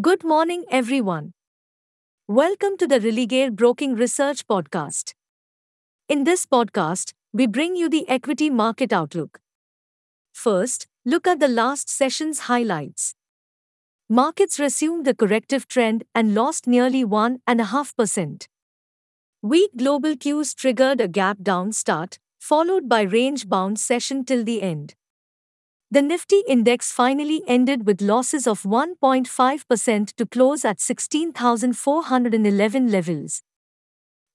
Good morning, everyone. Welcome to the Religare Broking Research Podcast. In this podcast, we bring you the equity market outlook. First, look at the last session's highlights. Markets resumed the corrective trend and lost nearly 1.5%. Weak global cues triggered a gap down start, followed by range bound session till the end. The Nifty index finally ended with losses of 1.5% to close at 16,411 levels.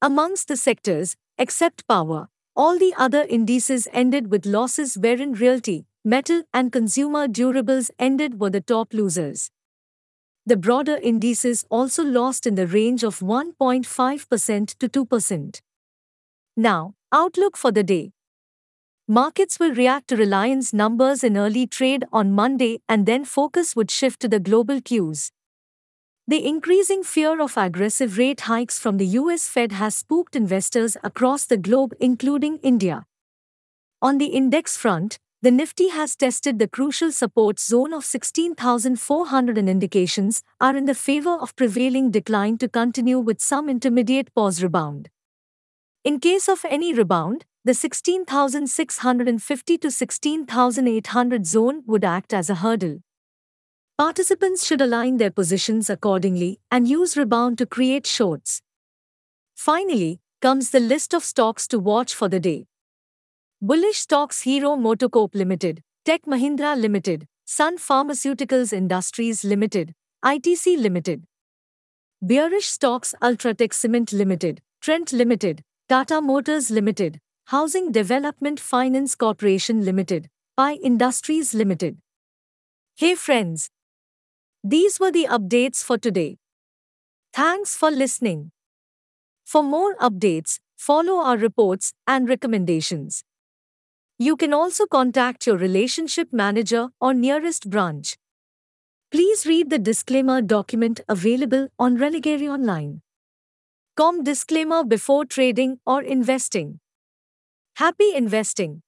Amongst the sectors, except power, all the other indices ended with losses wherein realty, metal, and consumer durables ended were the top losers. The broader indices also lost in the range of 1.5% to 2%. Now, outlook for the day. Markets will react to Reliance numbers in early trade on Monday and then focus would shift to the global cues. The increasing fear of aggressive rate hikes from the US Fed has spooked investors across the globe, including India. On the index front, the Nifty has tested the crucial support zone of 16,400 and indications are in the favor of prevailing decline to continue with some intermediate pause rebound. In case of any rebound, the 16,650 to 16,800 zone would act as a hurdle. Participants should align their positions accordingly and use rebound to create shorts. Finally, comes the list of stocks to watch for the day. Bullish stocks Hero MotoCorp Limited, Tech Mahindra Limited, Sun Pharmaceuticals Industries Limited, ITC Limited. Bearish stocks Ultratech Cement Limited, Trent Limited, Tata Motors Limited, Housing Development Finance Corporation Limited, PI Industries Limited. Hey friends! These were the updates for today. Thanks for listening. For more updates, follow our reports and recommendations. You can also contact your relationship manager or nearest branch. Please read the disclaimer document available on Religare Online. Com disclaimer before trading or investing. Happy investing!